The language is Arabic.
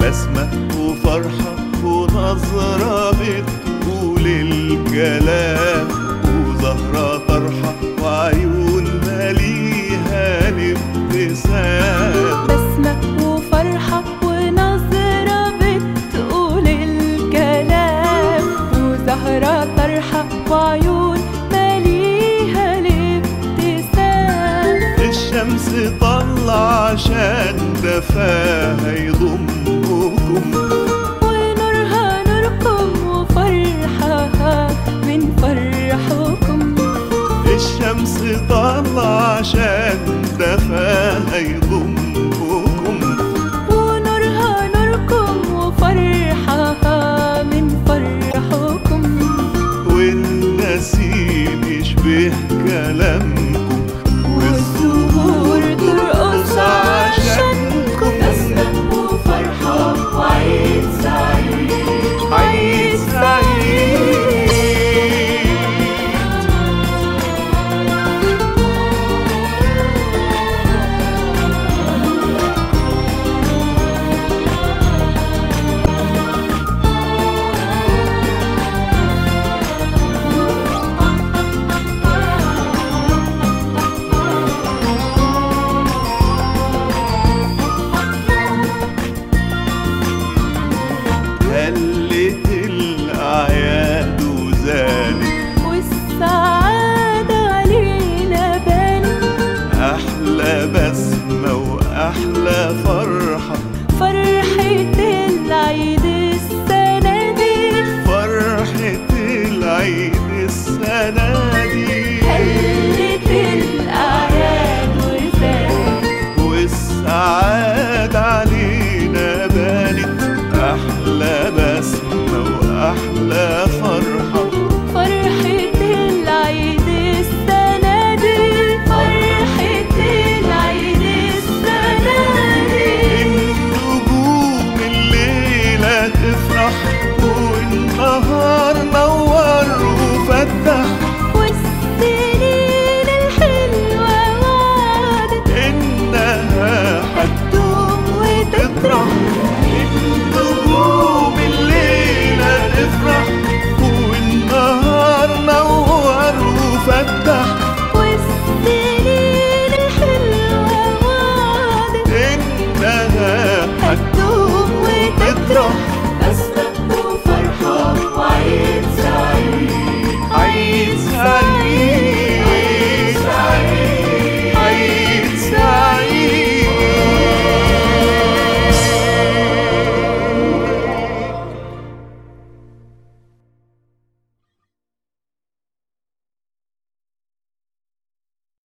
بسمة وفرحة ونظرة بتقول الكلام وزهرة طرحة وعيون ماليها الابتسام بسمة وفرحة ونظرة بتقول الكلام وزهرة طرحة وعيون ماليها الابتسام الشمس طلع عشان دفاها يضمكم. يشبه أحلى بسمة وأحلى فرحة. فرحة العيد. from